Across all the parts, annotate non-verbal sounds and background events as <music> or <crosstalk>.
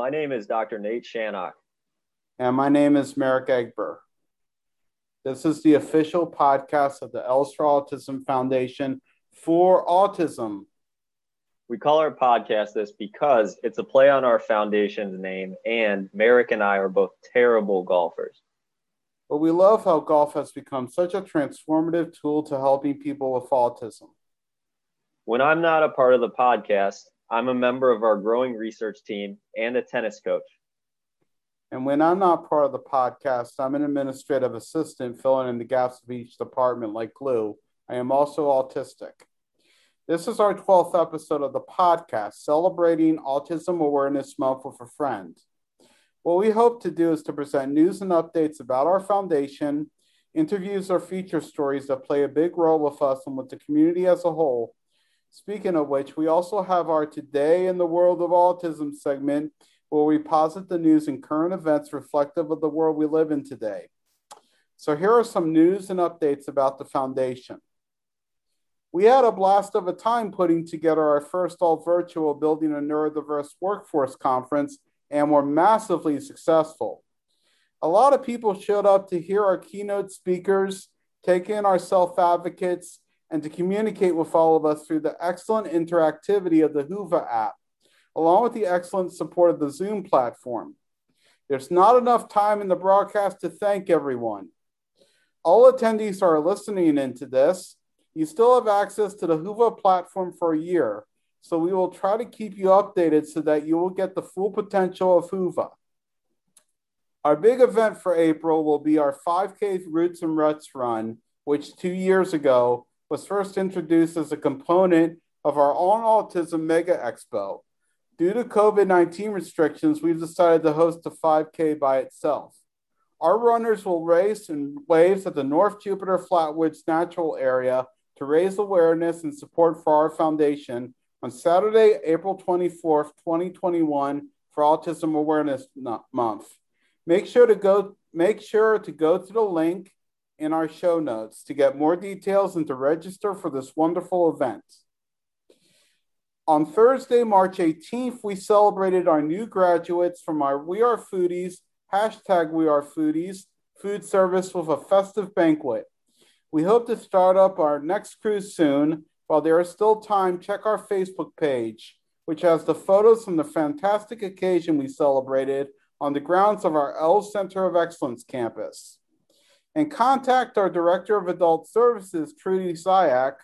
My name is Dr. Nate Shannock. And my name is Merrick Egber. This is the official podcast of the Els for Autism Foundation for Autism. We call our podcast this because it's a play on our foundation's name, and Merrick and I are both terrible golfers. But we love how golf has become such a transformative tool to helping people with autism. When I'm not a part of the podcast, I'm a member of our growing research team and a tennis coach. And when I'm not part of the podcast, I'm an administrative assistant filling in the gaps of each department like glue. I am also autistic. This is our 12th episode of the podcast celebrating Autism Awareness Month with a friend. What we hope to do is to present news and updates about our foundation, interviews or feature stories that play a big role with us and with the community as a whole, Speaking of which, we also have our Today in the World of Autism segment where we posit the news and current events reflective of the world we live in today. So here are some news and updates about the foundation. We had a blast of a time putting together our first all virtual Building a Neurodiverse Workforce conference and were massively successful. A lot of people showed up to hear our keynote speakers, take in our self advocates, and to communicate with all of us through the excellent interactivity of the Whova app, along with the excellent support of the Zoom platform. There's not enough time in the broadcast to thank everyone. All attendees are listening into this. You still have access to the Whova platform for a year, so we will try to keep you updated so that you will get the full potential of Whova. Our big event for April will be our 5K Roots and Ruts run, which two years ago was first introduced as a component of our own Autism Mega Expo. Due to COVID 19 restrictions, we've decided to host a 5K by itself. Our runners will race in waves at the North Jupiter Flatwoods Natural Area to raise awareness and support for our foundation on Saturday, April 24th, 2021 for Autism Awareness Month. Make sure to go make sure to go to the link in our show notes to get more details and to register for this wonderful event. On Thursday, March 18th, we celebrated our new graduates from our We Are Foodies, hashtag We Are Foodies, food service with a festive banquet. We hope to start up our next cruise soon. While there is still time, check our Facebook page, which has the photos from the fantastic occasion we celebrated on the grounds of our Els Center of Excellence campus and contact our Director of Adult Services, Trudy Sayak,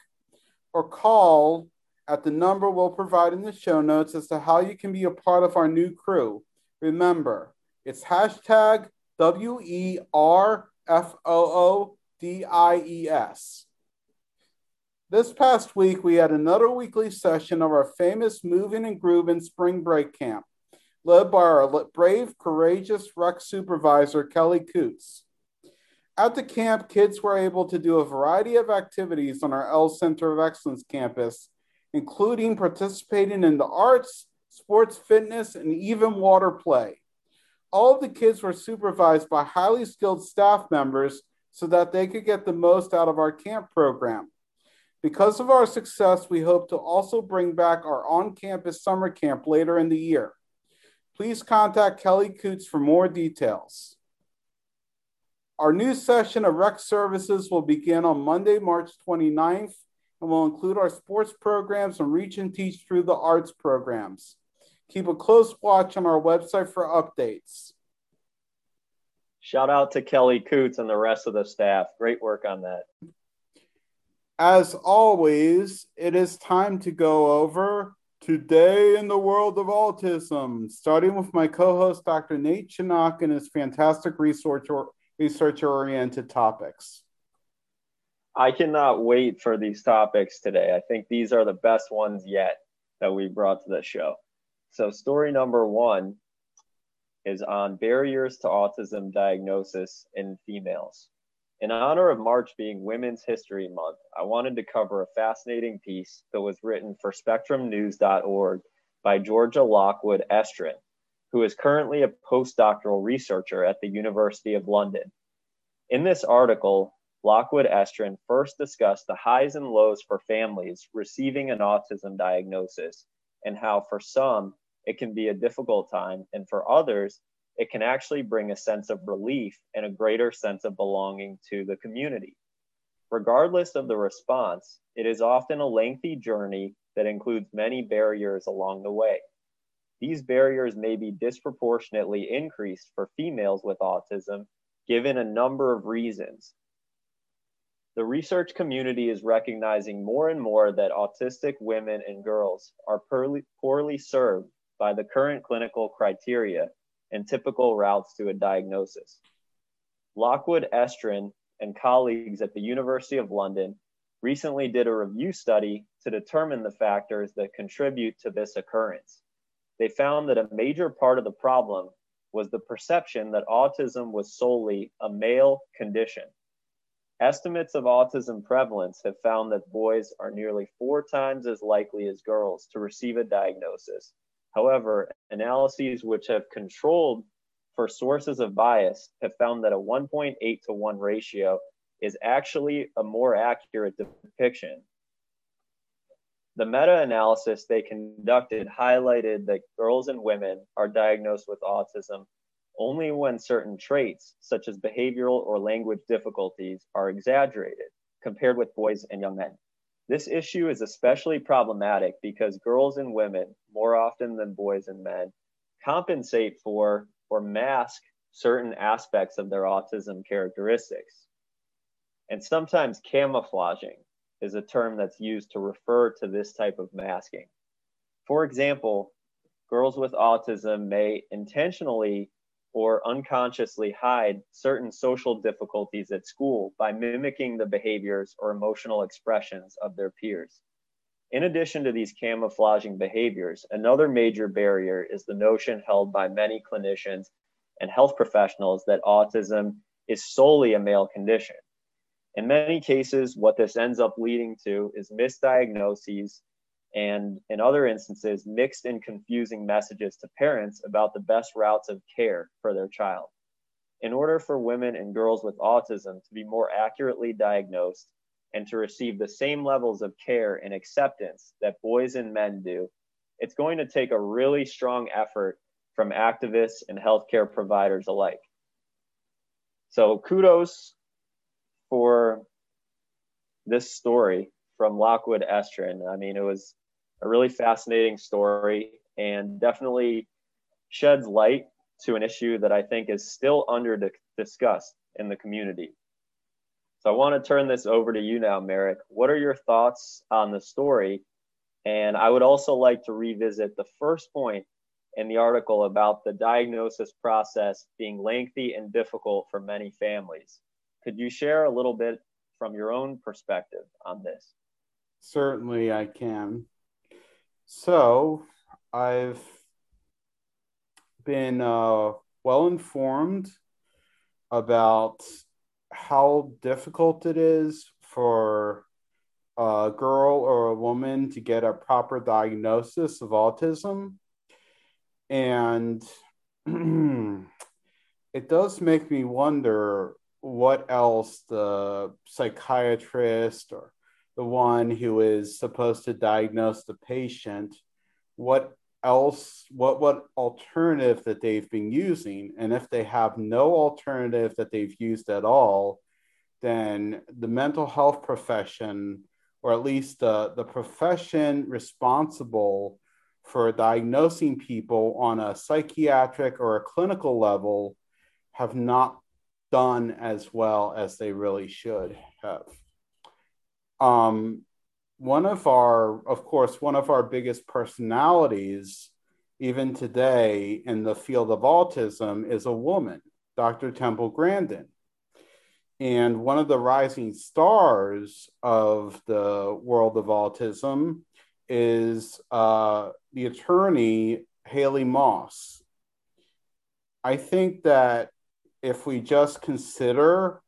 or call at the number we'll provide in the show notes as to how you can be a part of our new crew. Remember, it's hashtag W E R F O O D I E S. This past week, we had another weekly session of our famous Moving and Grooving Spring Break Camp, led by our brave, courageous rec supervisor, Kelly Coots. At the camp, kids were able to do a variety of activities on our Els Center of Excellence campus, including participating in the arts, sports, fitness, and even water play. All of the kids were supervised by highly skilled staff members so that they could get the most out of our camp program. Because of our success, we hope to also bring back our on campus summer camp later in the year. Please contact Kelly Coots for more details. Our new session of rec services will begin on Monday, March 29th, and will include our sports programs and reach and teach through the arts programs. Keep a close watch on our website for updates. Shout out to Kelly Coots and the rest of the staff. Great work on that. As always, it is time to go over Today in the World of Autism, starting with my co host, Dr. Nate Chinock, and his fantastic research research oriented topics. I cannot wait for these topics today. I think these are the best ones yet that we brought to the show. So, story number one is on barriers to autism diagnosis in females. In honor of March being Women's History Month, I wanted to cover a fascinating piece that was written for SpectrumNews.org by Georgia Lockwood Estrin who is currently a postdoctoral researcher at the University of London. In this article, Lockwood Estrin first discussed the highs and lows for families receiving an autism diagnosis and how, for some, it can be a difficult time. And for others, it can actually bring a sense of relief and a greater sense of belonging to the community. Regardless of the response, it is often a lengthy journey that includes many barriers along the way. These barriers may be disproportionately increased for females with autism, given a number of reasons. The research community is recognizing more and more that autistic women and girls are poorly, poorly served by the current clinical criteria and typical routes to a diagnosis. Lockwood Estrin and colleagues at the University of London recently did a review study to determine the factors that contribute to this occurrence. They found that a major part of the problem was the perception that autism was solely a male condition. Estimates of autism prevalence have found that boys are nearly four times as likely as girls to receive a diagnosis However, analyses which have controlled for sources of bias have found that a 1.8 to 1 ratio is actually a more accurate depiction. The meta analysis they conducted highlighted that girls and women are diagnosed with autism only when certain traits, such as behavioral or language difficulties, are exaggerated compared with boys and young men. This issue is especially problematic because girls and women, more often than boys and men, compensate for or mask certain aspects of their autism characteristics. And sometimes camouflaging is a term that's used to refer to this type of masking. For example, girls with autism may intentionally or unconsciously hide certain social difficulties at school by mimicking the behaviors or emotional expressions of their peers. In addition to these camouflaging behaviors, another major barrier is the notion held by many clinicians and health professionals that autism is solely a male condition. In many cases, what this ends up leading to is misdiagnoses and in other instances, mixed and confusing messages to parents about the best routes of care for their child. In order for women and girls with autism to be more accurately diagnosed and to receive the same levels of care and acceptance that boys and men do, it's going to take a really strong effort from activists and healthcare providers alike. So, kudos for this story from Lockwood Estrin. I mean, it was a really fascinating story and definitely sheds light to an issue that I think is still under discussed in the community. So I want to turn this over to you now, Merrick. What are your thoughts on the story? And I would also like to revisit the first point in the article about the diagnosis process being lengthy and difficult for many families. Could you share a little bit from your own perspective on this? Certainly, I can. So I've been uh, well informed about how difficult it is for a girl or a woman to get a proper diagnosis of autism. And <clears throat> it does make me wonder what else the psychiatrist or the one who is supposed to diagnose the patient what else what what alternative that they've been using? And if they have no alternative that they've used at all then the mental health profession or at least the, the profession responsible for diagnosing people on a psychiatric or a clinical level have not done as well as they really should have um, one of our, of course, one of our biggest personalities, even today in the field of autism, is a woman, Dr. Temple Grandin. And one of the rising stars of the world of autism is uh, the attorney Haley Moss. I think that if we just consider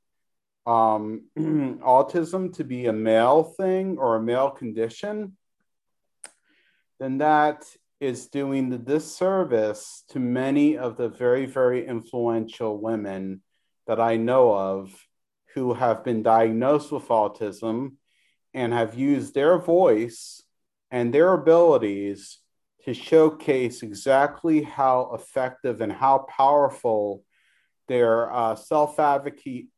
um, <clears throat> autism to be a male thing or a male condition, then that is doing the disservice to many of the very, very influential women that I know of who have been diagnosed with autism and have used their voice and their abilities to showcase exactly how effective and how powerful their uh, self advocacy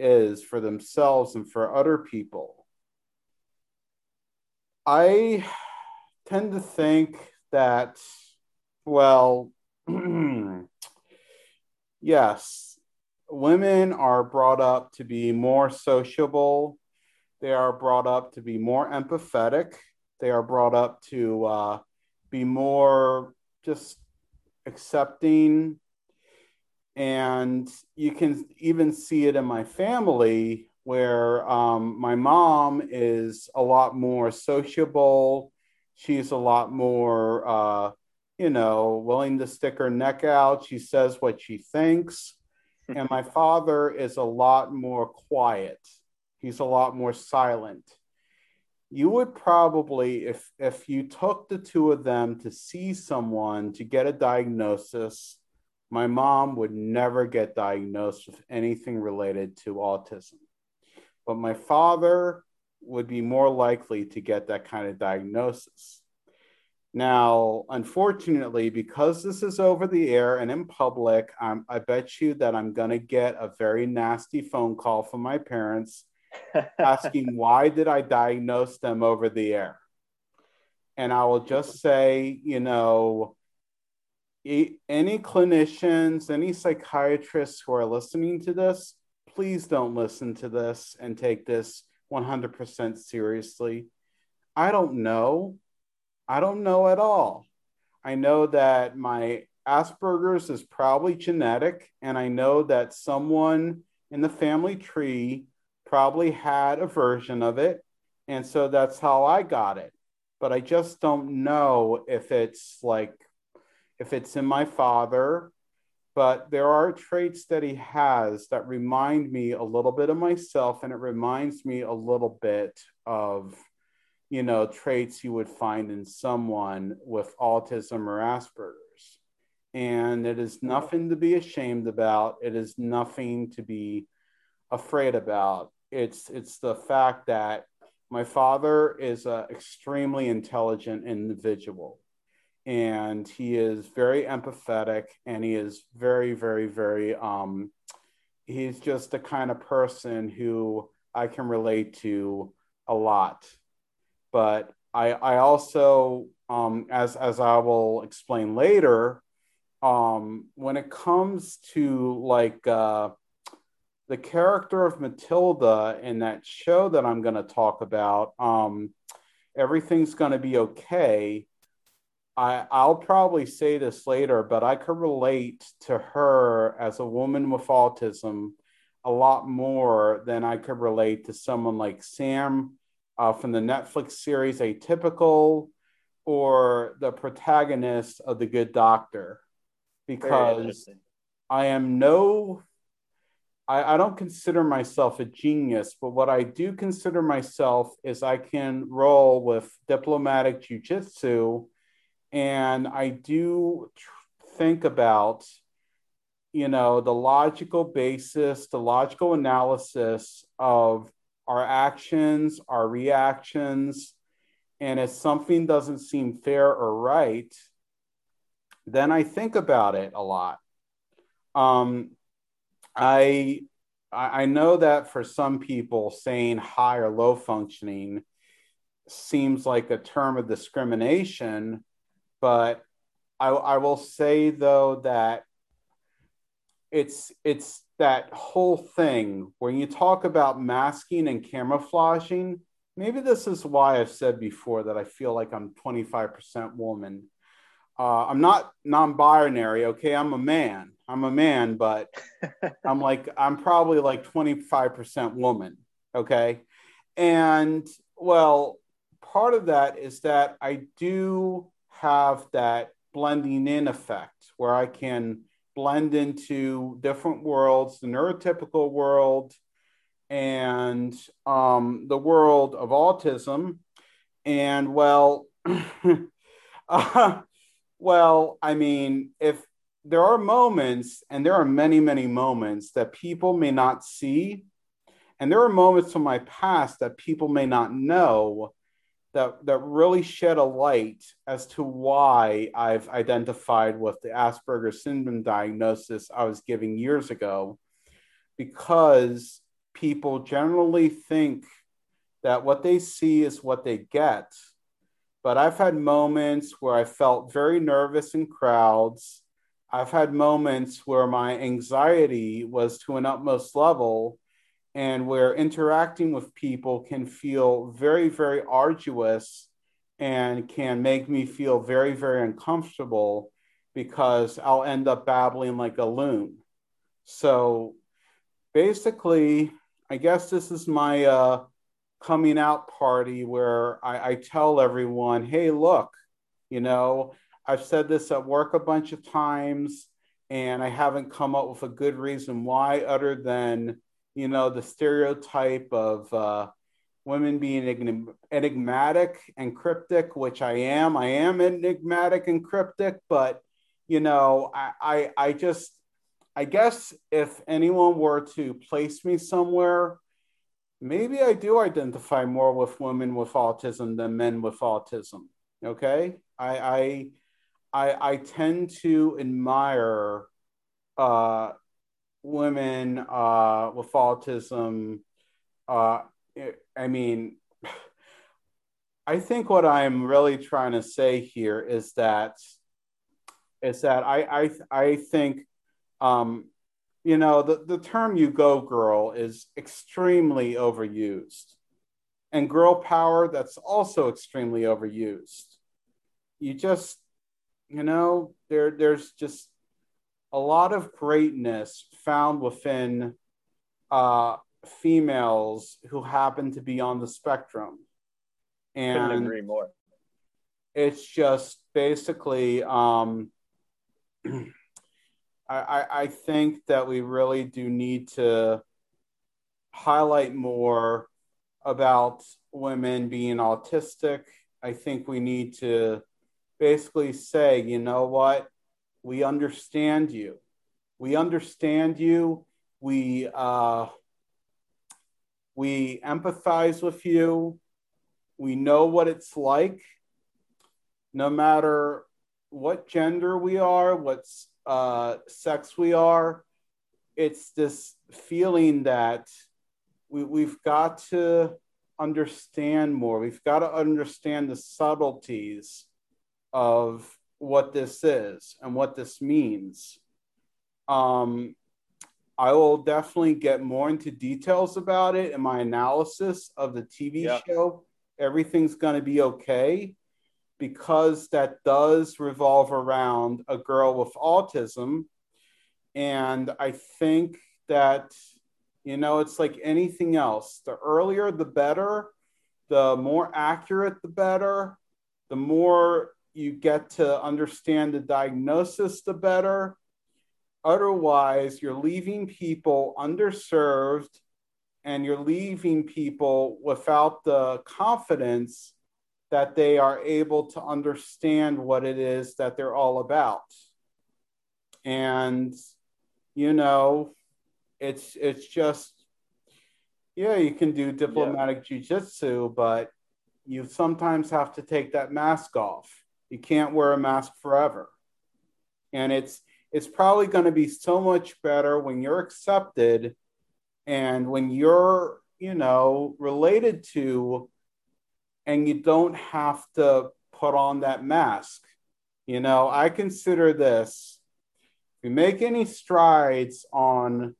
is for themselves and for other people. I tend to think that, well, <clears throat> yes, women are brought up to be more sociable. They are brought up to be more empathetic. They are brought up to uh, be more just accepting. And you can even see it in my family where um, my mom is a lot more sociable. She's a lot more, uh, you know, willing to stick her neck out. She says what she thinks. <laughs> and my father is a lot more quiet. He's a lot more silent you would probably if if you took the two of them to see someone to get a diagnosis my mom would never get diagnosed with anything related to autism but my father would be more likely to get that kind of diagnosis now unfortunately because this is over the air and in public I'm, i bet you that i'm going to get a very nasty phone call from my parents <laughs> asking why did I diagnose them over the air? And I will just say, you know, any clinicians, any psychiatrists who are listening to this, please don't listen to this and take this 100% seriously. I don't know. I don't know at all. I know that my Asperger's is probably genetic, and I know that someone in the family tree probably had a version of it. And so that's how I got it. But I just don't know if it's like, if it's in my father. But there are traits that he has that remind me a little bit of myself. And it reminds me a little bit of, you know, traits you would find in someone with autism or Asperger's. And it is nothing to be ashamed about. It is nothing to be afraid about it's it's the fact that my father is an extremely intelligent individual and he is very empathetic and he is very very very um he's just the kind of person who i can relate to a lot but i i also um as as i will explain later um when it comes to like uh the character of Matilda in that show that I'm going to talk about, um, everything's going to be okay. I, I'll probably say this later, but I could relate to her as a woman with autism a lot more than I could relate to someone like Sam uh, from the Netflix series Atypical or the protagonist of The Good Doctor, because I am no I, I don't consider myself a genius, but what I do consider myself is I can roll with diplomatic jujitsu, and I do think about, you know, the logical basis, the logical analysis of our actions, our reactions, and if something doesn't seem fair or right, then I think about it a lot. Um, I I know that for some people, saying high or low functioning seems like a term of discrimination, but I, I will say though that it's it's that whole thing when you talk about masking and camouflaging. Maybe this is why I've said before that I feel like I'm 25% woman. Uh, I'm not non-binary. Okay, I'm a man. I'm a man, but <laughs> I'm like, I'm probably like 25% woman. Okay. And well, part of that is that I do have that blending in effect where I can blend into different worlds, the neurotypical world and um, the world of autism. And well, <laughs> uh, well, I mean, if there are moments, and there are many, many moments that people may not see. And there are moments from my past that people may not know that that really shed a light as to why I've identified with the Asperger's syndrome diagnosis I was giving years ago, because people generally think that what they see is what they get. But I've had moments where I felt very nervous in crowds. I've had moments where my anxiety was to an utmost level and where interacting with people can feel very, very arduous and can make me feel very, very uncomfortable because I'll end up babbling like a loon. So basically, I guess this is my uh, coming out party where I, I tell everyone, hey, look, you know, I've said this at work a bunch of times and I haven't come up with a good reason why other than you know, the stereotype of uh, women being enigmatic and cryptic, which I am. I am enigmatic and cryptic, but you know, I, I, I just, I guess if anyone were to place me somewhere, maybe I do identify more with women with autism than men with autism. Okay, I, I, I, I tend to admire uh, women uh, with autism. Uh, I mean, I think what I'm really trying to say here is that is that I I I think um, you know the, the term you go girl is extremely overused and girl power that's also extremely overused you just you know there there's just a lot of greatness found within uh, females who happen to be on the spectrum. And Couldn't agree more. It's just basically, um, <clears throat> I, I think that we really do need to highlight more about women being autistic. I think we need to basically say, you know what, we understand you. We understand you. We uh, we empathize with you. We know what it's like. No matter what gender we are, what uh, sex we are, it's this feeling that we, we've got to understand more. We've got to understand the subtleties of what this is and what this means. Um, I will definitely get more into details about it in my analysis of the TV yeah. show. Everything's going to be okay because that does revolve around a girl with autism. And I think that, you know, it's like anything else the earlier, the better, the more accurate, the better, the more you get to understand the diagnosis, the better. Otherwise, you're leaving people underserved and you're leaving people without the confidence that they are able to understand what it is that they're all about. And, you know, it's it's just yeah, you can do diplomatic yeah. jujitsu, but you sometimes have to take that mask off you can't wear a mask forever. And it's it's probably going to be so much better when you're accepted and when you're, you know, related to and you don't have to put on that mask. You know, I consider this if we make any strides on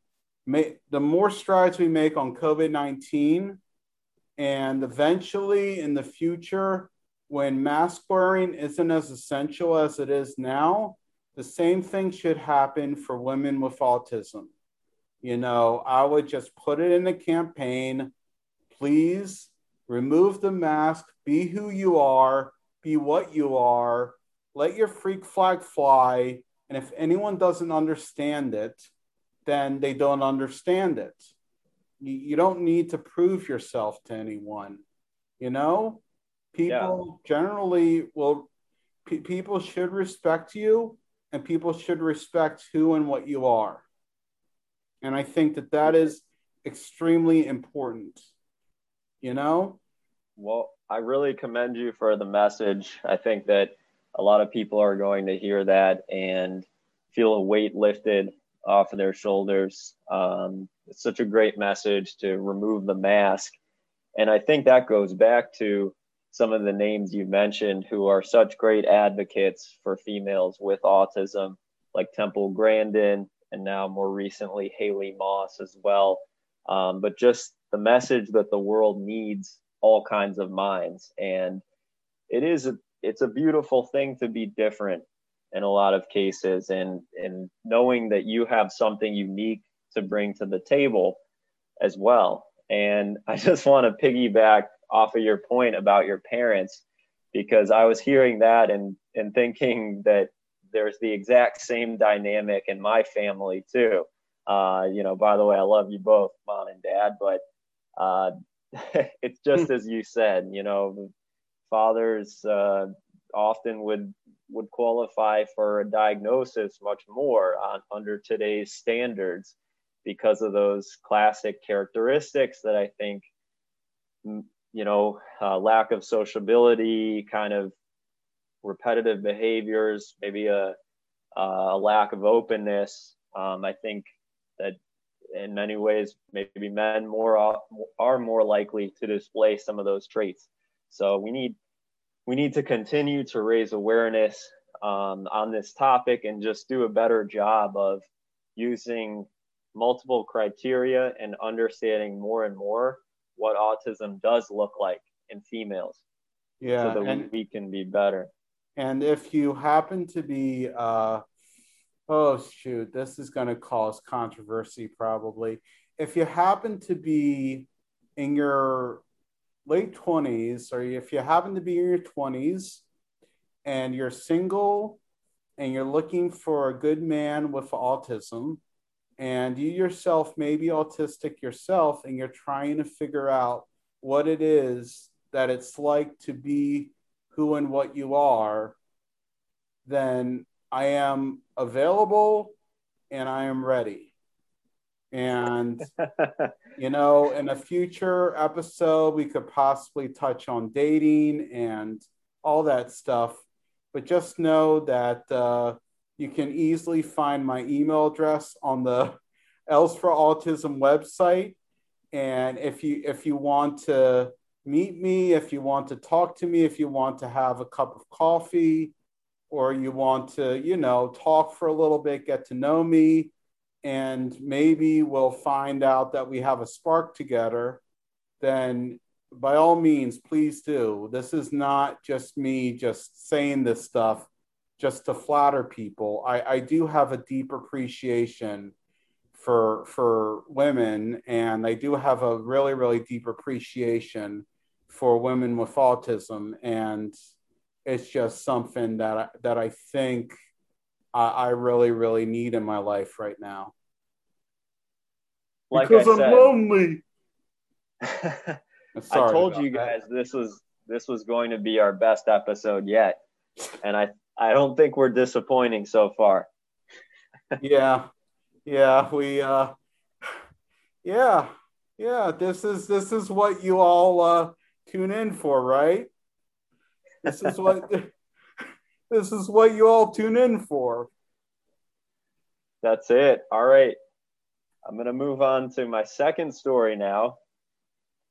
the more strides we make on COVID 19, and eventually in the future, when mask wearing isn't as essential as it is now, the same thing should happen for women with autism. You know, I would just put it in the campaign. Please remove the mask, be who you are, be what you are, let your freak flag fly. And if anyone doesn't understand it, then they don't understand it. You, don't need to prove yourself to anyone, you know? People yeah. generally will people should respect you and people should respect who and what you are and i think that that is extremely important you know well I really commend you for the message. I think that a lot of people are going to hear that and feel a weight lifted off of their shoulders. Um, it's such a great message to remove the mask. And I think that goes back to some of the names you mentioned who are such great advocates for females with autism, like Temple Grandin, and now more recently Haley Moss as well. Um, but just the message that the world needs all kinds of minds, and it is a, it's a beautiful thing to be different in a lot of cases, and and knowing that you have something unique to bring to the table as well. And <laughs> I just want to piggyback off of your point about your parents because I was hearing that and and thinking that there's the exact same dynamic in my family too. Uh, you know, by the way, I love you both, mom and dad, but uh, <laughs> it's just hmm. as you said. You know, fathers uh, often would would qualify for a diagnosis much more on, under today's standards because of those classic characteristics that I think you know, uh, lack of sociability, kind of repetitive behaviors, maybe a, a lack of openness. Um, I think that in many ways, maybe men more are more likely to display some of those traits. So we need we need to continue to raise awareness um, on this topic and just do a better job of using multiple criteria and understanding more and more what autism does look like in females. Yeah. So that and, we can be better. And if you happen to be, uh, oh, shoot, this is going to cause controversy probably. If you happen to be in your late 20s, or if you happen to be in your 20s and you're single and you're looking for a good man with autism, and you yourself may be autistic yourself and you're trying to figure out what it is that it's like to be who and what you are, then I am available and I am ready. And, you know, in a future episode, we could possibly touch on dating and all that stuff. But just know that uh, you can easily find my email address on the <laughs> Els for Autism website. And if you if you want to meet me, if you want to talk to me, if you want to have a cup of coffee, or you want to, you know, talk for a little bit, get to know me, and maybe we'll find out that we have a spark together, then by all means, please do. This is not just me just saying this stuff just to flatter people. I, I do have a deep appreciation for for women, and I do have a really really deep appreciation for women with autism, and it's just something that I, that I think I, I really really need in my life right now. Like because I am lonely. <laughs> I told you guys that. this was this was going to be our best episode yet, and I I don't think we're disappointing so far. <laughs> yeah, yeah, we uh, yeah, yeah. This is this is what you all uh, tune in for, right? This is what <laughs> this is what you all tune in for. That's it. All right. I'm going to move on to my second story now.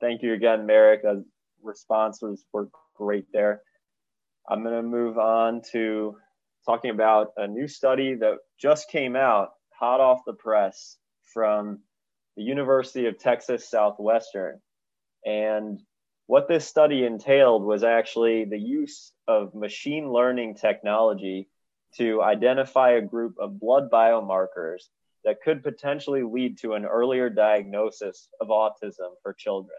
Thank you again, Merrick. The responses were great there. I'm going to move on to talking about a new study that just came out, hot off the press, from the University of Texas Southwestern. And what this study entailed was actually the use of machine learning technology to identify a group of blood biomarkers that could potentially lead to an earlier diagnosis of autism for children.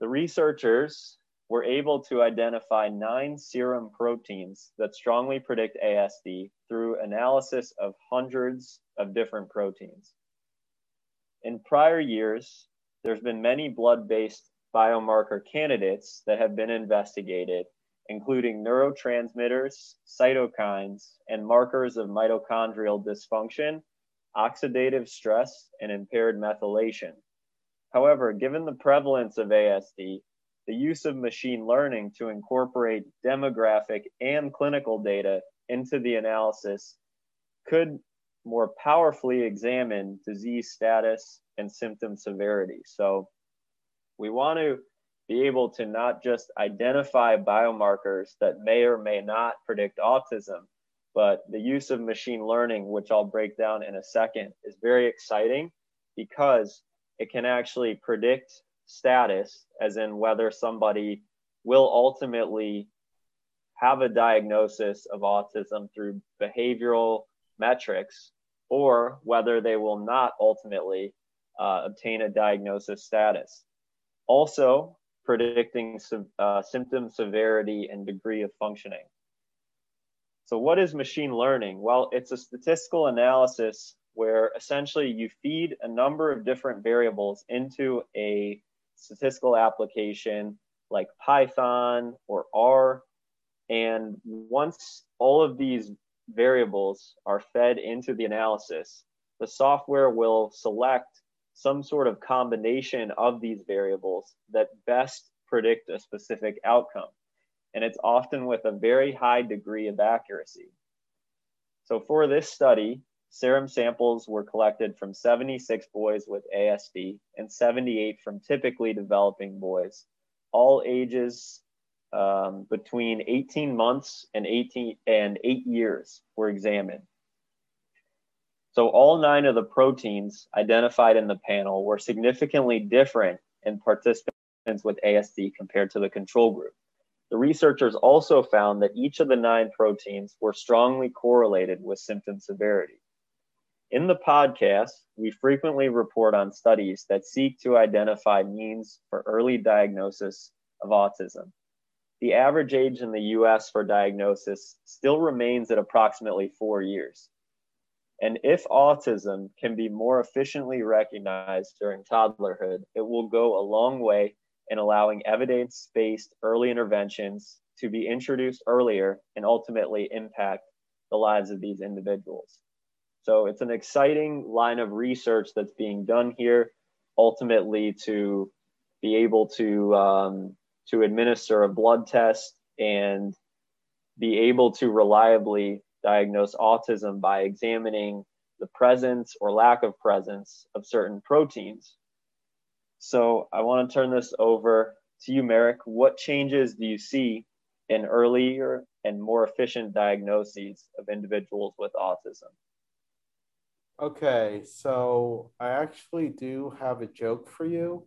The researchers were able to identify nine serum proteins that strongly predict ASD through analysis of hundreds of different proteins. In prior years, there's been many blood-based biomarker candidates that have been investigated, including neurotransmitters, cytokines, and markers of mitochondrial dysfunction, oxidative stress, and impaired methylation. However, given the prevalence of ASD, the use of machine learning to incorporate demographic and clinical data into the analysis could more powerfully examine disease status and symptom severity. So we want to be able to not just identify biomarkers that may or may not predict autism, but the use of machine learning, which I'll break down in a second, is very exciting because it can actually predict status, as in whether somebody will ultimately have a diagnosis of autism through behavioral metrics or whether they will not ultimately uh, obtain a diagnosis status. Also, predicting uh, symptom severity and degree of functioning. So, what is machine learning? Well, it's a statistical analysis where essentially you feed a number of different variables into a statistical application like Python or R. And once all of these variables are fed into the analysis, the software will select some sort of combination of these variables that best predict a specific outcome. And it's often with a very high degree of accuracy. So for this study, serum samples were collected from 76 boys with ASD and 78 from typically developing boys, all ages um, between 18 months and 18 and eight years were examined. So all nine of the proteins identified in the panel were significantly different in participants with ASD compared to the control group. The researchers also found that each of the nine proteins were strongly correlated with symptom severity. In the podcast, we frequently report on studies that seek to identify means for early diagnosis of autism the average age in the US for diagnosis still remains at approximately four years. And if autism can be more efficiently recognized during toddlerhood, it will go a long way in allowing evidence based early interventions to be introduced earlier and ultimately impact the lives of these individuals. So it's an exciting line of research that's being done here, ultimately to be able to um, to administer a blood test and be able to reliably diagnose autism by examining the presence or lack of presence of certain proteins. So I want to turn this over to you, Merrick. What changes do you see in earlier and more efficient diagnoses of individuals with autism? Okay, so I actually do have a joke for you.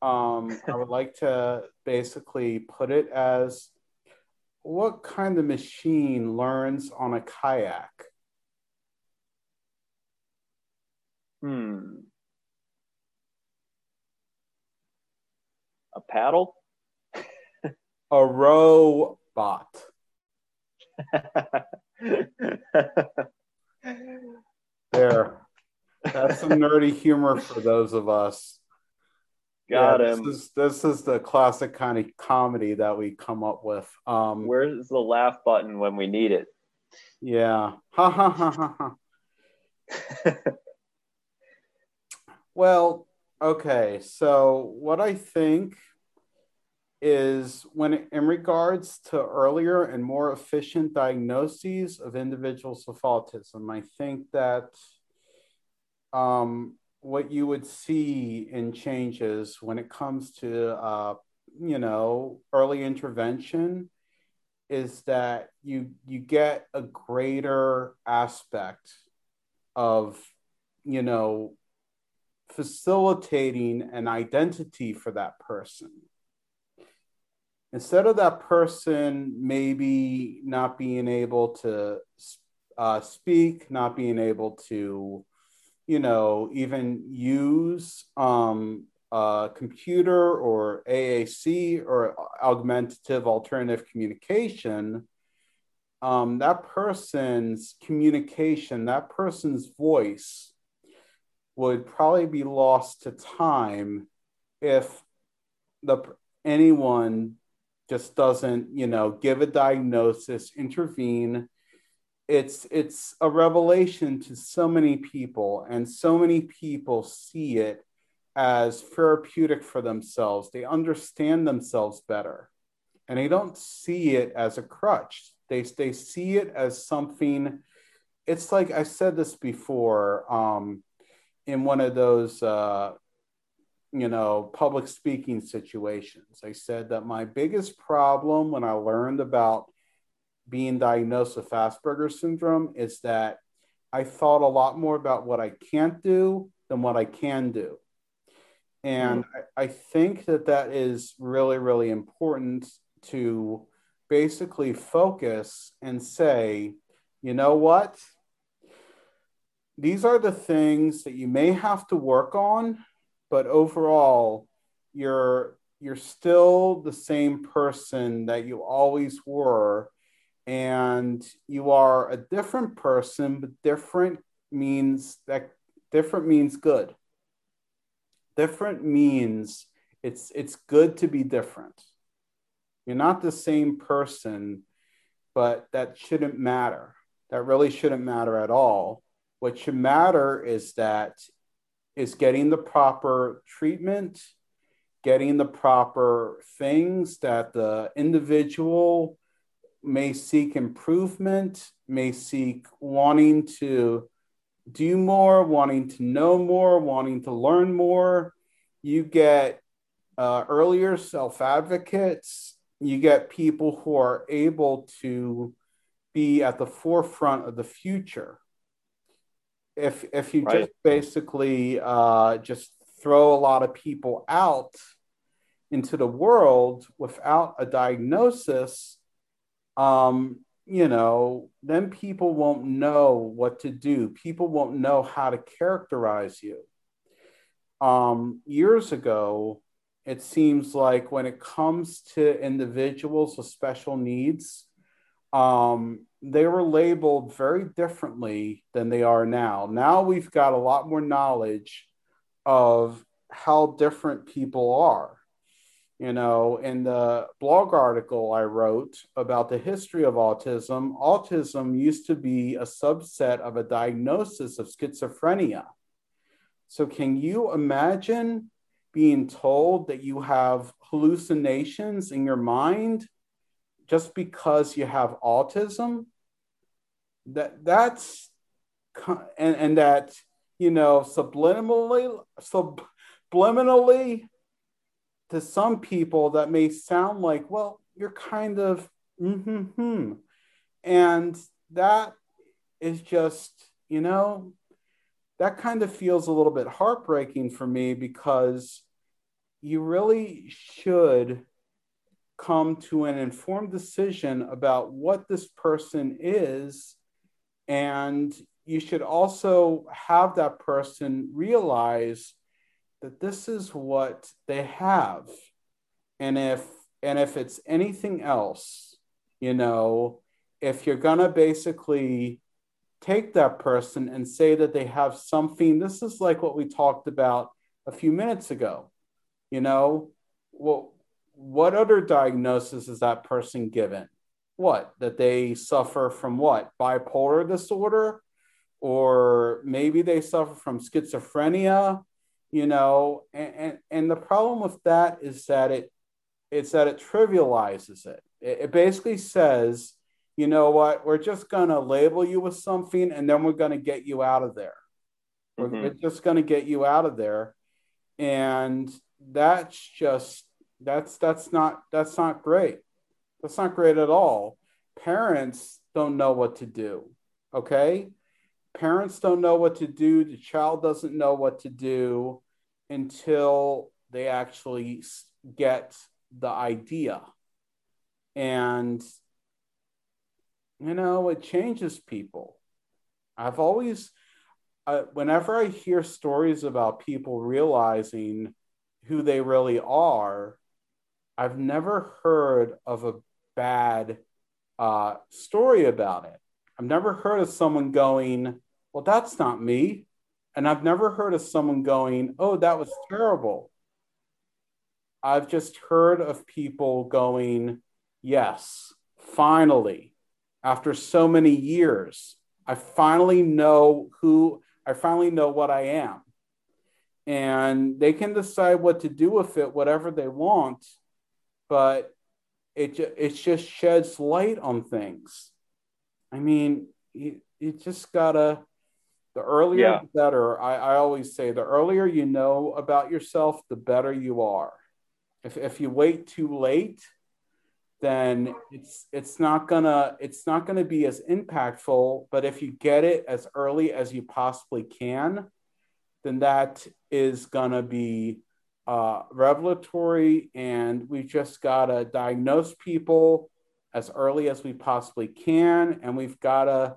Um, I would like to basically put it as what kind of machine learns on a kayak? Hmm. A paddle? <laughs> a robot. <laughs> there. That's some nerdy humor for those of us <laughs> Got yeah, him. This is, this is the classic kind of comedy that we come up with. Um, Where's the laugh button when we need it? Yeah. Ha ha ha ha ha. <laughs> well, okay. So what I think is when in regards to earlier and more efficient diagnoses of individuals with autism, I think that um, what you would see in changes when it comes to uh, you know early intervention is that you you get a greater aspect of you know facilitating an identity for that person instead of that person maybe not being able to uh, speak not being able to you know, even use um, a computer or AAC or augmentative alternative communication, um, that person's communication, that person's voice would probably be lost to time if the anyone just doesn't, you know, give a diagnosis, intervene, it's it's a revelation to so many people and so many people see it as therapeutic for themselves. They understand themselves better and they don't see it as a crutch. They, they see it as something. It's like I said this before um, in one of those, uh, you know, public speaking situations. I said that my biggest problem when I learned about being diagnosed with Asperger's syndrome is that I thought a lot more about what I can't do than what I can do. And mm. I, I think that that is really, really important to basically focus and say, you know what? These are the things that you may have to work on, but overall, you're you're still the same person that you always were and you are a different person but different means that different means good. Different means it's it's good to be different. You're not the same person but that shouldn't matter. That really shouldn't matter at all. What should matter is that is getting the proper treatment getting the proper things that the individual may seek improvement, may seek wanting to do more, wanting to know more, wanting to learn more. You get uh, earlier self advocates, you get people who are able to be at the forefront of the future. If, if you right. just basically uh, just throw a lot of people out into the world without a diagnosis, um, you know, then people won't know what to do. People won't know how to characterize you. Um, years ago, it seems like when it comes to individuals with special needs, um, they were labeled very differently than they are now. Now we've got a lot more knowledge of how different people are you know, in the blog article I wrote about the history of autism, autism used to be a subset of a diagnosis of schizophrenia. So, can you imagine being told that you have hallucinations in your mind just because you have autism? That that's and, and that you know subliminally subliminally to some people that may sound like, well, you're kind of, mm-hmm, and that is just, you know, that kind of feels a little bit heartbreaking for me because you really should come to an informed decision about what this person is. And you should also have that person realize that this is what they have. And if and if it's anything else you know if you're to basically take that person and say that they have something this is like what we talked about a few minutes ago you know? Well what other diagnosis is that person given? What that they suffer from what? Bipolar disorder? Or maybe they suffer from schizophrenia you know? And, and, and the problem with that is that it it's that it trivializes it. it it basically says you know what? We're just going to label you with something and then we're going to get you out of there. Mm-hmm. we're, we're just going to get you out of there. And that's just that's that's not that's not great. That's not great at all. Parents don't know what to do okay? Parents don't know what to do. The child doesn't know what to do until they actually get the idea. And you know it changes people. I've always uh, whenever i hear stories about people realizing who they really are i've never heard of a bad uh, story about it I've never heard of someone going, well, that's not me. And I've never heard of someone going, oh, that was terrible. I've just heard of people going, yes, finally, after so many years, I finally know who, I finally know what I am. and they can decide what to do with it, whatever they want, but it it just sheds light on things. I mean, you, you just gotta. The earlier, yeah. the better. I, I always say the earlier you know about yourself, the better you are. If if you wait too late, then it's it's not gonna it's not gonna be as impactful. But if you get it as early as you possibly can, then that is gonna be uh, revelatory, and we've just gotta diagnose people as early as we possibly can, and we've gotta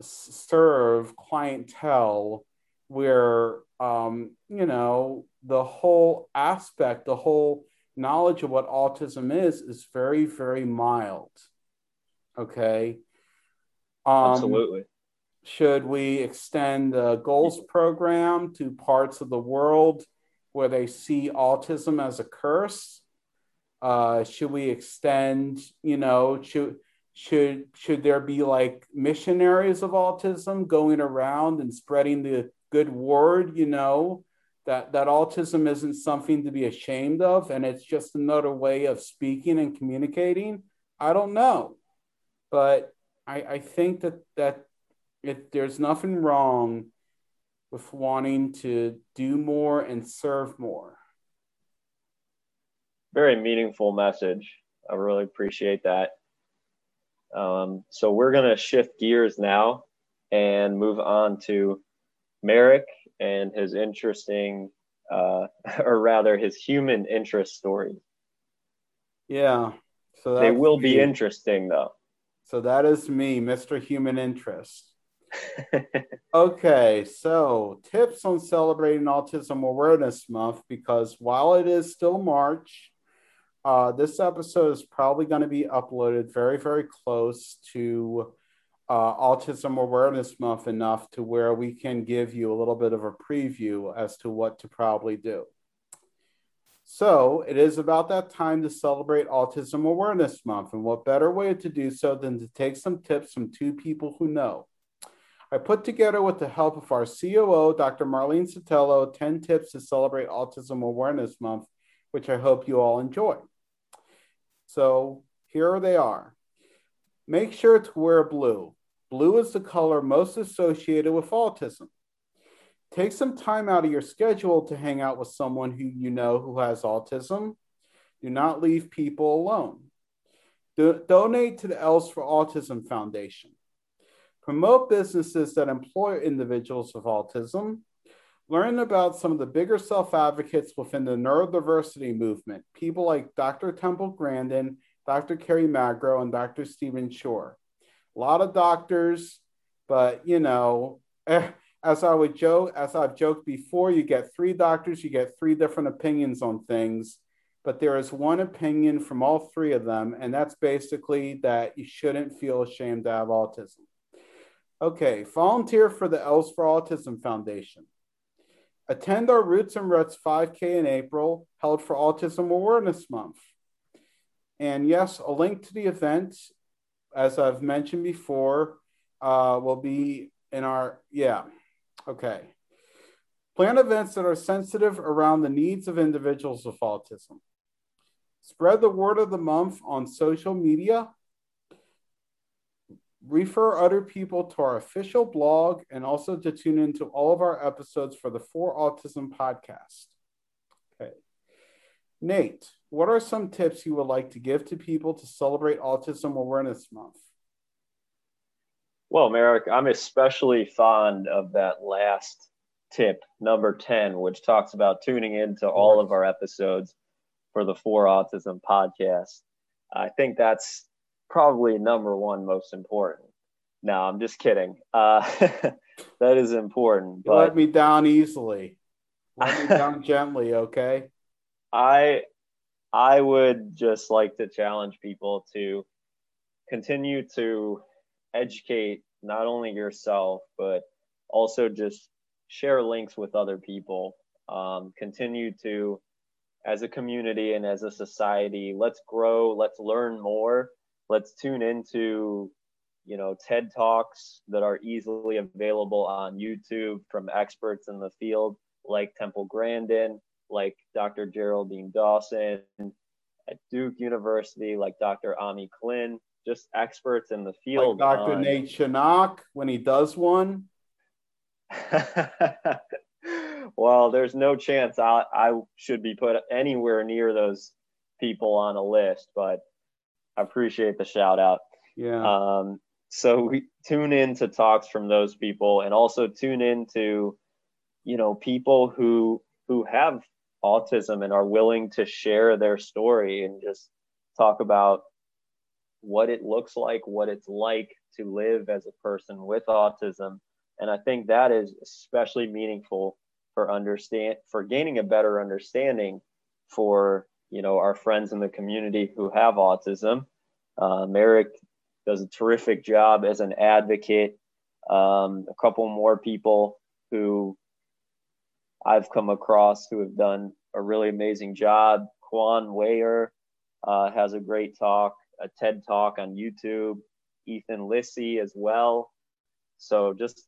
serve clientele where um, you know the whole aspect, the whole knowledge of what autism is, is very, very mild. Okay. Um, Absolutely. Should we extend the goals program to parts of the world where they see autism as a curse? Uh, should we extend, you know, should should should there be like missionaries of autism going around and spreading the good word, you know, that that autism isn't something to be ashamed of and it's just another way of speaking and communicating i don't know but i i think that that if there's nothing wrong with wanting to do more and serve more very meaningful message i really appreciate that um, so we're going to shift gears now and move on to Merrick and his interesting, uh, <laughs> or rather, his human interest story. Yeah. So they will me. be interesting, though. So that is me, Mr. Human Interest. <laughs> okay, so tips on celebrating Autism Awareness Month because while it is still March, uh, this episode is probably going to be uploaded very, very close to uh, Autism Awareness Month enough to where we can give you a little bit of a preview as to what to probably do. So, it is about that time to celebrate Autism Awareness Month. And what better way to do so than to take some tips from two people who know? I put together, with the help of our COO, Dr. Marlene Sotelo, 10 tips to celebrate Autism Awareness Month, which I hope you all enjoy. So, here they are. Make sure to wear blue. Blue is the color most associated with autism. Take some time out of your schedule to hang out with someone who you know who has autism. Do not leave people alone. Do- donate to the Els for Autism Foundation. Promote businesses that employ individuals with autism. Learn about some of the bigger self advocates within the neurodiversity movement, people like Dr. Temple Grandin, Dr. Kerry Magro, and Dr. Stephen Shore a lot of doctors, but you know, <laughs> as I would joke, as I've joked before, you get three doctors, you get three different opinions on things, but there is one opinion from all three of them, and that's basically that you shouldn't feel ashamed to have autism. Okay, volunteer for the Els for Autism Foundation. Attend our Roots and Ruts 5K in April, held for Autism Awareness Month. And yes, a link to the event as I've mentioned before, uh, will be in our, yeah, okay. Plan events that are sensitive around the needs of individuals with autism. Spread the word of the month on social media. Refer other people to our official blog and also to tune into all of our episodes for the For Autism podcast. Okay. Nate, what are some tips you would like to give to people to celebrate Autism Awareness Month? Well, Merrick, I'm especially fond of that last tip, number 10, which talks about tuning into all of our episodes for the For Autism podcast. I think that's probably number one most important. No, I'm just kidding. Uh, <laughs> that is important. But let me down easily. Let me down <laughs> gently, okay? I I would just like to challenge people to continue to educate not only yourself, but also just share links with other people. Um, continue to, as a community and as a society, let's grow, let's learn more, let's tune into, you know, TED Talks that are easily available on YouTube from experts in the field. like Temple Grandin, like Dr. Geraldine Dawson, at Duke University, like Dr. Ami Klin, just experts in the field. Like Dr. On... Nate Chinock when he does one. <laughs> well, there's no chance I, I should be put anywhere near those people on a list, but I appreciate the shout out. Yeah. Um, so we tune in to talks from those people and also tune in to, you know, people who who have autism and are willing to share their story and just talk about what it looks like, what it's like to live as a person with autism. And I think that is especially meaningful for understand for gaining a better understanding for you know our friends in the community who have autism. Uh, Merrick does a terrific job as an advocate. Um, a couple more people who I've come across who have done a really amazing job. Quan Weyer uh, has a great talk, a TED talk on YouTube. Ethan Lissy as well. So just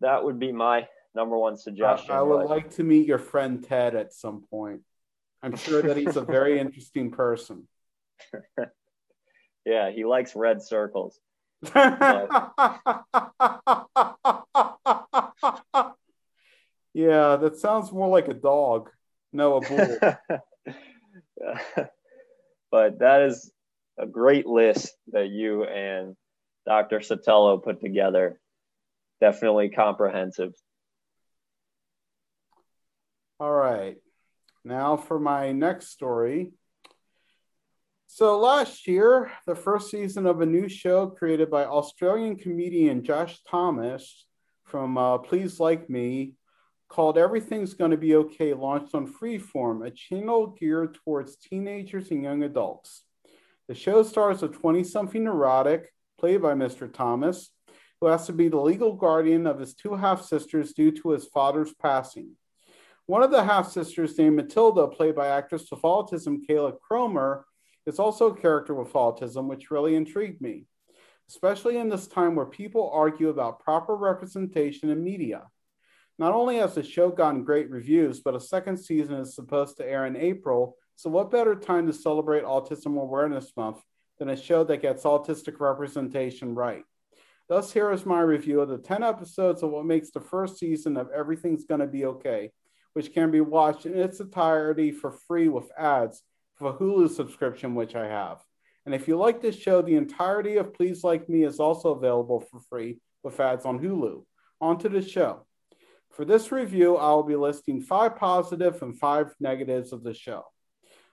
that would be my number one suggestion. I, I would like to meet your friend Ted at some point. I'm sure that he's a very interesting person. <laughs> yeah, he likes red circles. <laughs> Yeah, that sounds more like a dog. No, a bull. <laughs> but that is a great list that you and Dr. Sotelo put together. Definitely comprehensive. All right. Now for my next story. So last year, the first season of a new show created by Australian comedian Josh Thomas from uh, Please Like Me called Everything's Gonna Be Okay launched on Freeform, a channel geared towards teenagers and young adults. The show stars a 20 something neurotic, played by Mr. Thomas, who has to be the legal guardian of his two half sisters due to his father's passing. One of the half sisters, named Matilda, played by actress with autism Kayla Cromer, is also a character with autism, which really intrigued me, especially in this time where people argue about proper representation in media. Not only has the show gotten great reviews, but a second season is supposed to air in April. So, what better time to celebrate Autism Awareness Month than a show that gets autistic representation right? Thus, here is my review of the 10 episodes of what makes the first season of Everything's Gonna Be Okay, which can be watched in its entirety for free with ads for Hulu subscription, which I have. And if you like this show, the entirety of Please Like Me is also available for free with ads on Hulu. On to the show. For this review, I will be listing five positive and five negatives of the show.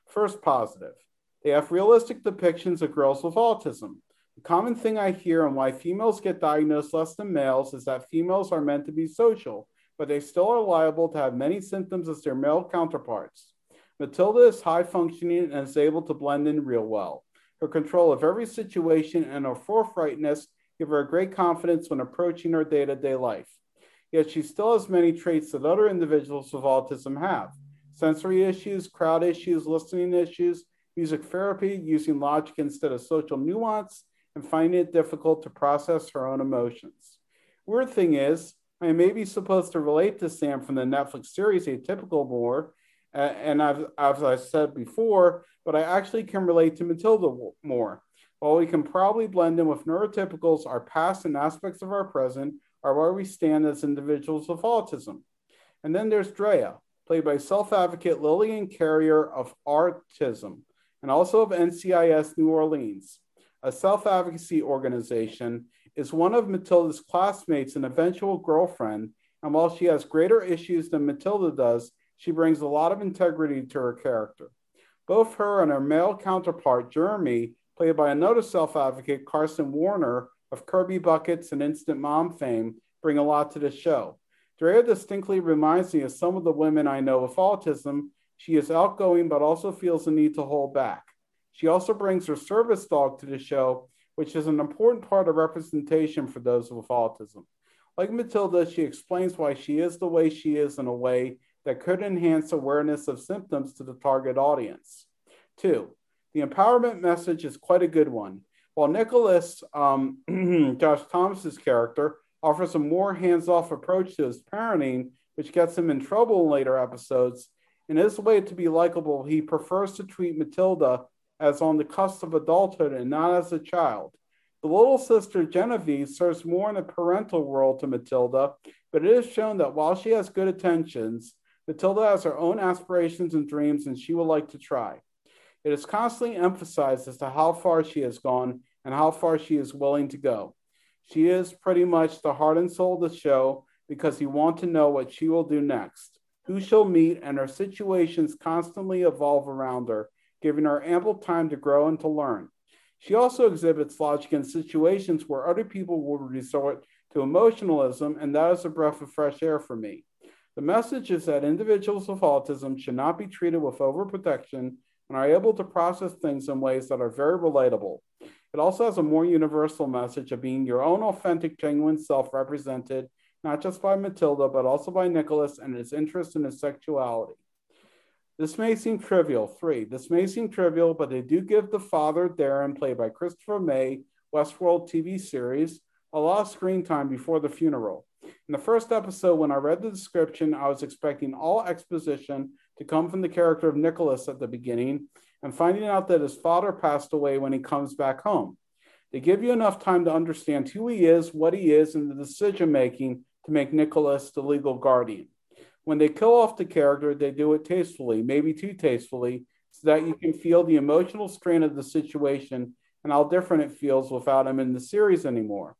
First positive, they have realistic depictions of girls with autism. The common thing I hear on why females get diagnosed less than males is that females are meant to be social, but they still are liable to have many symptoms as their male counterparts. Matilda is high functioning and is able to blend in real well. Her control of every situation and her forthrightness give her a great confidence when approaching her day to day life yet she still has many traits that other individuals with autism have sensory issues, crowd issues, listening issues, music therapy, using logic instead of social nuance, and finding it difficult to process her own emotions. Weird thing is, I may be supposed to relate to Sam from the Netflix series Atypical more, and I've, as I said before, but I actually can relate to Matilda more. While we can probably blend in with neurotypicals, our past and aspects of our present are where we stand as individuals with autism. And then there's Drea, played by self advocate Lillian Carrier of Artism and also of NCIS New Orleans. A self advocacy organization is one of Matilda's classmates and eventual girlfriend. And while she has greater issues than Matilda does, she brings a lot of integrity to her character. Both her and her male counterpart, Jeremy, played by another self advocate, Carson Warner, of Kirby Buckets and Instant Mom fame bring a lot to the show. Drea distinctly reminds me of some of the women I know with autism. She is outgoing, but also feels the need to hold back. She also brings her service dog to the show, which is an important part of representation for those with autism. Like Matilda, she explains why she is the way she is in a way that could enhance awareness of symptoms to the target audience. Two, the empowerment message is quite a good one. While Nicholas, um, <clears throat> Josh Thomas's character, offers a more hands-off approach to his parenting, which gets him in trouble in later episodes. In his way to be likable, he prefers to treat Matilda as on the cusp of adulthood and not as a child. The little sister Genevieve serves more in the parental role to Matilda, but it is shown that while she has good intentions, Matilda has her own aspirations and dreams and she would like to try. It is constantly emphasized as to how far she has gone and how far she is willing to go. She is pretty much the heart and soul of the show because you want to know what she will do next, who she'll meet, and her situations constantly evolve around her, giving her ample time to grow and to learn. She also exhibits logic in situations where other people will resort to emotionalism, and that is a breath of fresh air for me. The message is that individuals with autism should not be treated with overprotection and are able to process things in ways that are very relatable. It also has a more universal message of being your own authentic, genuine self represented, not just by Matilda, but also by Nicholas and his interest in his sexuality. This may seem trivial. Three, this may seem trivial, but they do give the father, Darren, played by Christopher May, Westworld TV series, a lot of screen time before the funeral. In the first episode, when I read the description, I was expecting all exposition to come from the character of Nicholas at the beginning and finding out that his father passed away when he comes back home. They give you enough time to understand who he is, what he is, and the decision making to make Nicholas the legal guardian. When they kill off the character, they do it tastefully, maybe too tastefully, so that you can feel the emotional strain of the situation and how different it feels without him in the series anymore.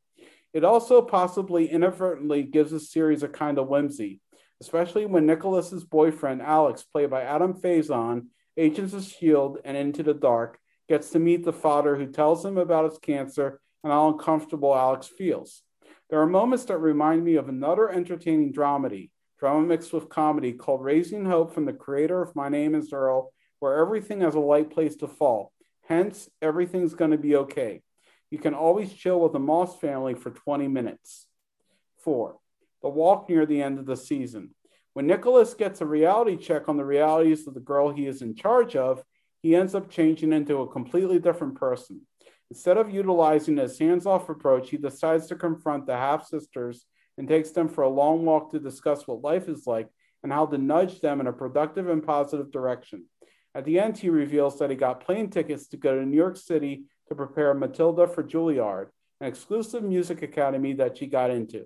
It also possibly inadvertently gives the series a kind of whimsy, especially when Nicholas's boyfriend, Alex, played by Adam Faison, Agents of S.H.I.E.L.D. and Into the Dark, gets to meet the father who tells him about his cancer and how uncomfortable Alex feels. There are moments that remind me of another entertaining dramedy, drama mixed with comedy, called Raising Hope from the creator of My Name is Earl, where everything has a light place to fall. Hence, everything's going to be okay. You can always chill with the Moss family for 20 minutes. Four, the walk near the end of the season. When Nicholas gets a reality check on the realities of the girl he is in charge of, he ends up changing into a completely different person. Instead of utilizing his hands off approach, he decides to confront the half sisters and takes them for a long walk to discuss what life is like and how to nudge them in a productive and positive direction. At the end, he reveals that he got plane tickets to go to New York City to prepare Matilda for Juilliard, an exclusive music academy that she got into.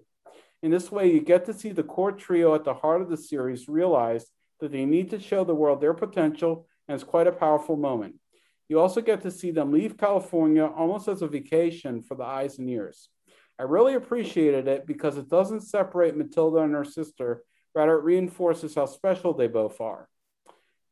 In this way, you get to see the core trio at the heart of the series realize that they need to show the world their potential, and it's quite a powerful moment. You also get to see them leave California almost as a vacation for the eyes and ears. I really appreciated it because it doesn't separate Matilda and her sister, rather, it reinforces how special they both are.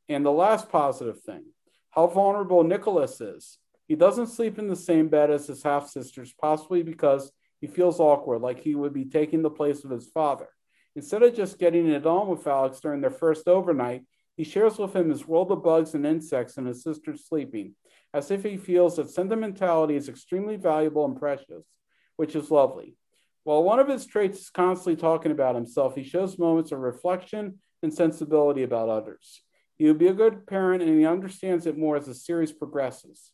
And the last positive thing how vulnerable Nicholas is. He doesn't sleep in the same bed as his half sisters, possibly because he feels awkward, like he would be taking the place of his father. Instead of just getting it on with Alex during their first overnight, he shares with him his world of bugs and insects and his sister's sleeping, as if he feels that sentimentality is extremely valuable and precious, which is lovely. While one of his traits is constantly talking about himself, he shows moments of reflection and sensibility about others. He will be a good parent and he understands it more as the series progresses.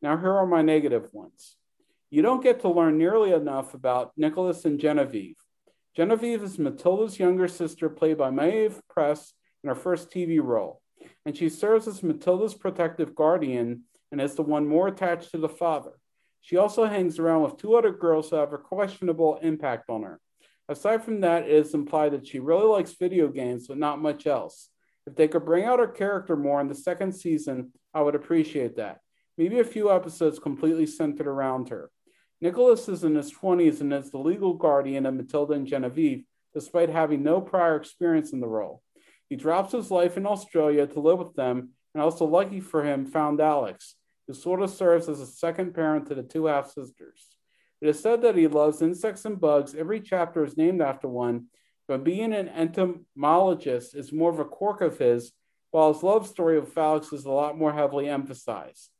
Now, here are my negative ones. You don't get to learn nearly enough about Nicholas and Genevieve. Genevieve is Matilda's younger sister, played by Maeve Press in her first TV role, and she serves as Matilda's protective guardian and is the one more attached to the father. She also hangs around with two other girls who have a questionable impact on her. Aside from that, it is implied that she really likes video games, but not much else. If they could bring out her character more in the second season, I would appreciate that maybe a few episodes completely centered around her. Nicholas is in his 20s and is the legal guardian of Matilda and Genevieve, despite having no prior experience in the role. He drops his life in Australia to live with them, and also lucky for him, found Alex, who sort of serves as a second parent to the two half sisters. It is said that he loves insects and bugs. Every chapter is named after one, but being an entomologist is more of a quirk of his, while his love story with Alex is a lot more heavily emphasized.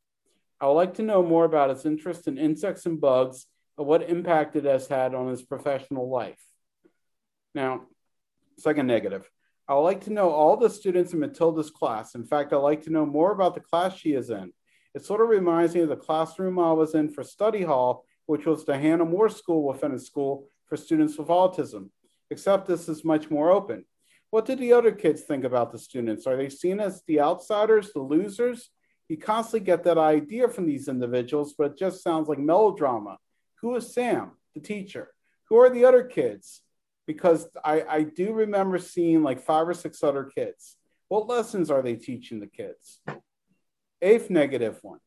I would like to know more about his interest in insects and bugs and what impact it has had on his professional life. Now, second negative. I would like to know all the students in Matilda's class. In fact, I'd like to know more about the class she is in. It sort of reminds me of the classroom I was in for study hall, which was the Hannah More School within a school for students with autism. except this is much more open. What did the other kids think about the students? Are they seen as the outsiders, the losers? You constantly get that idea from these individuals, but it just sounds like melodrama. Who is Sam, the teacher? Who are the other kids? Because I, I do remember seeing like five or six other kids. What lessons are they teaching the kids? Eighth negative one.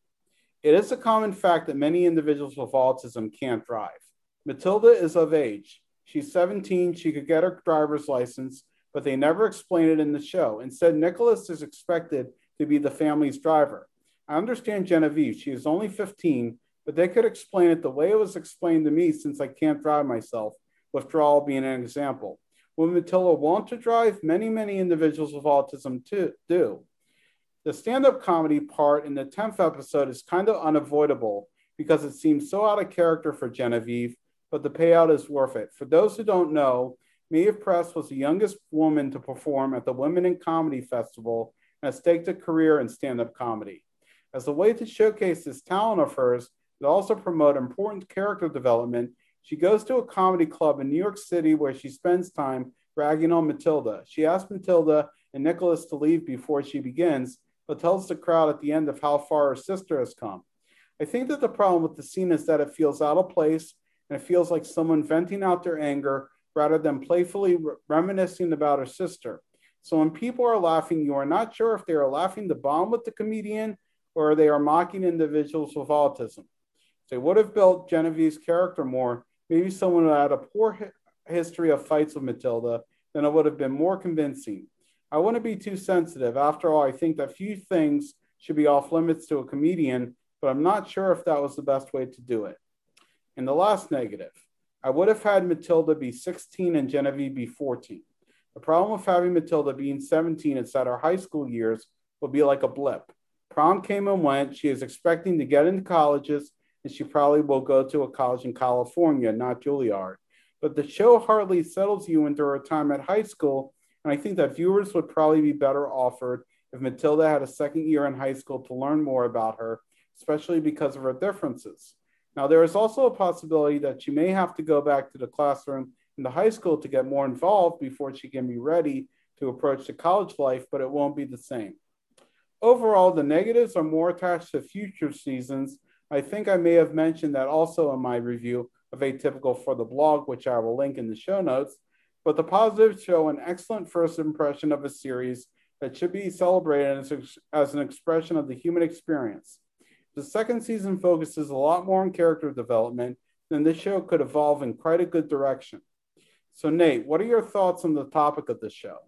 It is a common fact that many individuals with autism can't drive. Matilda is of age. She's 17. She could get her driver's license, but they never explain it in the show. Instead, Nicholas is expected to be the family's driver. I understand Genevieve. She is only 15, but they could explain it the way it was explained to me since I can't drive myself, withdrawal being an example. Would Matilda want to drive? Many, many individuals with autism too, do. The stand up comedy part in the 10th episode is kind of unavoidable because it seems so out of character for Genevieve, but the payout is worth it. For those who don't know, Maeve Press was the youngest woman to perform at the Women in Comedy Festival and has staked a career in stand up comedy. As a way to showcase this talent of hers, but also promote important character development, she goes to a comedy club in New York City where she spends time ragging on Matilda. She asks Matilda and Nicholas to leave before she begins, but tells the crowd at the end of how far her sister has come. I think that the problem with the scene is that it feels out of place and it feels like someone venting out their anger rather than playfully re- reminiscing about her sister. So when people are laughing, you are not sure if they are laughing to bond with the comedian or they are mocking individuals with autism. They would have built Genevieve's character more. Maybe someone who had a poor hi- history of fights with Matilda, then it would have been more convincing. I wouldn't be too sensitive. After all, I think that few things should be off limits to a comedian, but I'm not sure if that was the best way to do it. And the last negative, I would have had Matilda be 16 and Genevieve be 14. The problem with having Matilda being 17 is that her high school years will be like a blip. Prom came and went. She is expecting to get into colleges, and she probably will go to a college in California, not Juilliard. But the show hardly settles you into her time at high school and I think that viewers would probably be better offered if Matilda had a second year in high school to learn more about her, especially because of her differences. Now, there is also a possibility that she may have to go back to the classroom in the high school to get more involved before she can be ready to approach the college life, but it won't be the same. Overall, the negatives are more attached to future seasons. I think I may have mentioned that also in my review of Atypical for the blog, which I will link in the show notes but the positives show an excellent first impression of a series that should be celebrated as, as an expression of the human experience. The second season focuses a lot more on character development, then this show could evolve in quite a good direction. So, Nate, what are your thoughts on the topic of the show?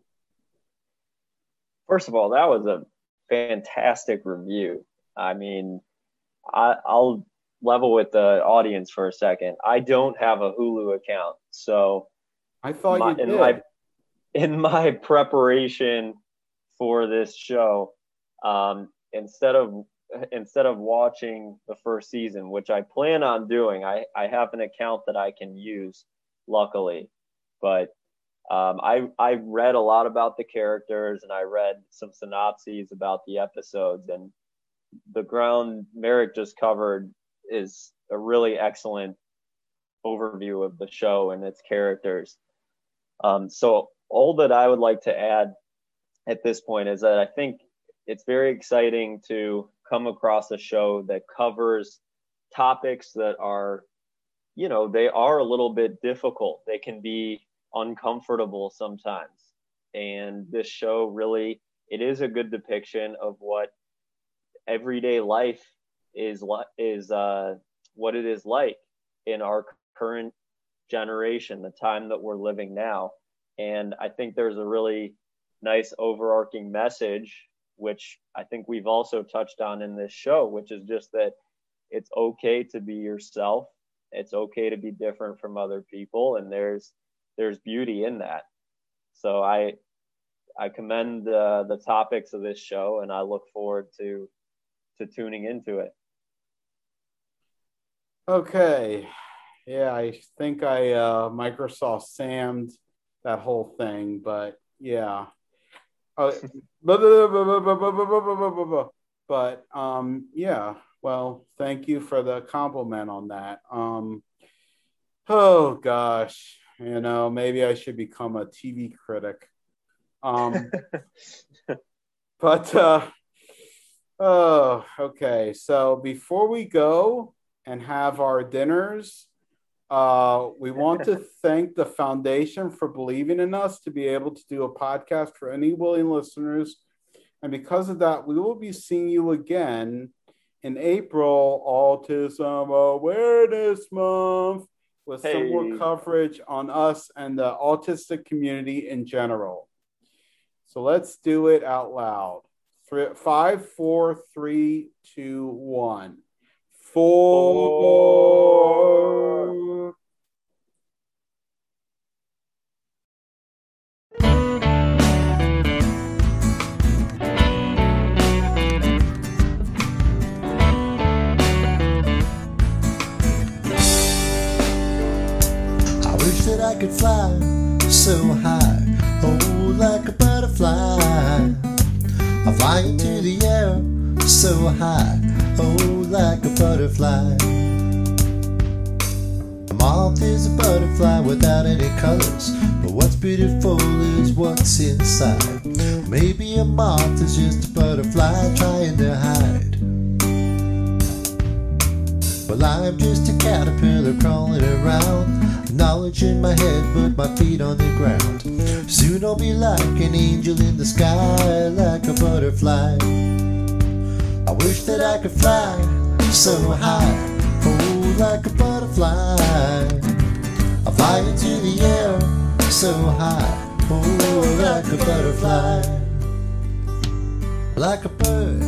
First of all, that was a fantastic review. I mean, I, will level with the audience for a second. I don't have a Hulu account, so I thought my, you did. In my, in my preparation for this show, um, instead of instead of watching the first season, which I plan on doing, I, I have an account that I can use, luckily. But um, I I read a lot about the characters and I read some synopses about the episodes and the ground Merrick just covered is a really excellent overview of the show and its characters. Um, so all that I would like to add at this point is that I think it's very exciting to come across a show that covers topics that are, you know, they are a little bit difficult. They can be uncomfortable sometimes. And this show really, it is a good depiction of what everyday life is is uh, what it is like in our current generation, the time that we're living now. And I think there's a really nice overarching message, which I think we've also touched on in this show, which is just that it's okay to be yourself. It's okay to be different from other people, and there's there's beauty in that. So I I commend uh, the topics of this show, and I look forward to to tuning into it. Okay, yeah, I think I uh, Microsoft Sammed that whole thing, but yeah. Uh, but um, yeah. Well, thank you for the compliment on that. Um, oh gosh, you know, maybe I should become a TV critic. Um, but uh, oh, okay. So before we go and have our dinners, uh, we <laughs> want to thank the foundation for believing in us to be able to do a podcast for any willing listeners. And because of that, we will be seeing you again in April, Autism Awareness Month, with hey. some more coverage on us and the autistic community in general. So let's do it out loud. Three, five, four, three, two, one. Four. Fly into the air so high, oh, like a butterfly. A moth is a butterfly without any colors, but what's beautiful is what's inside. Maybe a moth is just a butterfly trying to hide. Well, I'm just a caterpillar crawling around. Knowledge in my head, but my feet on the ground. Soon I'll be like an angel in the sky, like a butterfly. I wish that I could fly so high, oh, like a butterfly. I fly into the air so high, oh, like a butterfly. Like a bird,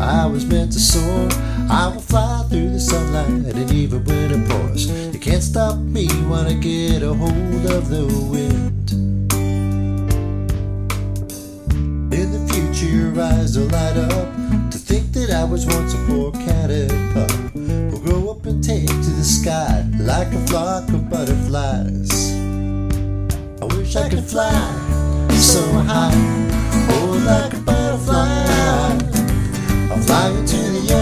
I was meant to soar. I will fly through the sunlight, and even when it pours, you can't stop me when I get a hold of the wind. In the future, your eyes will light up to think that I was once a poor caterpillar. Will grow up and take to the sky like a flock of butterflies. I wish I could fly so high, oh, like a butterfly. I'll fly into the air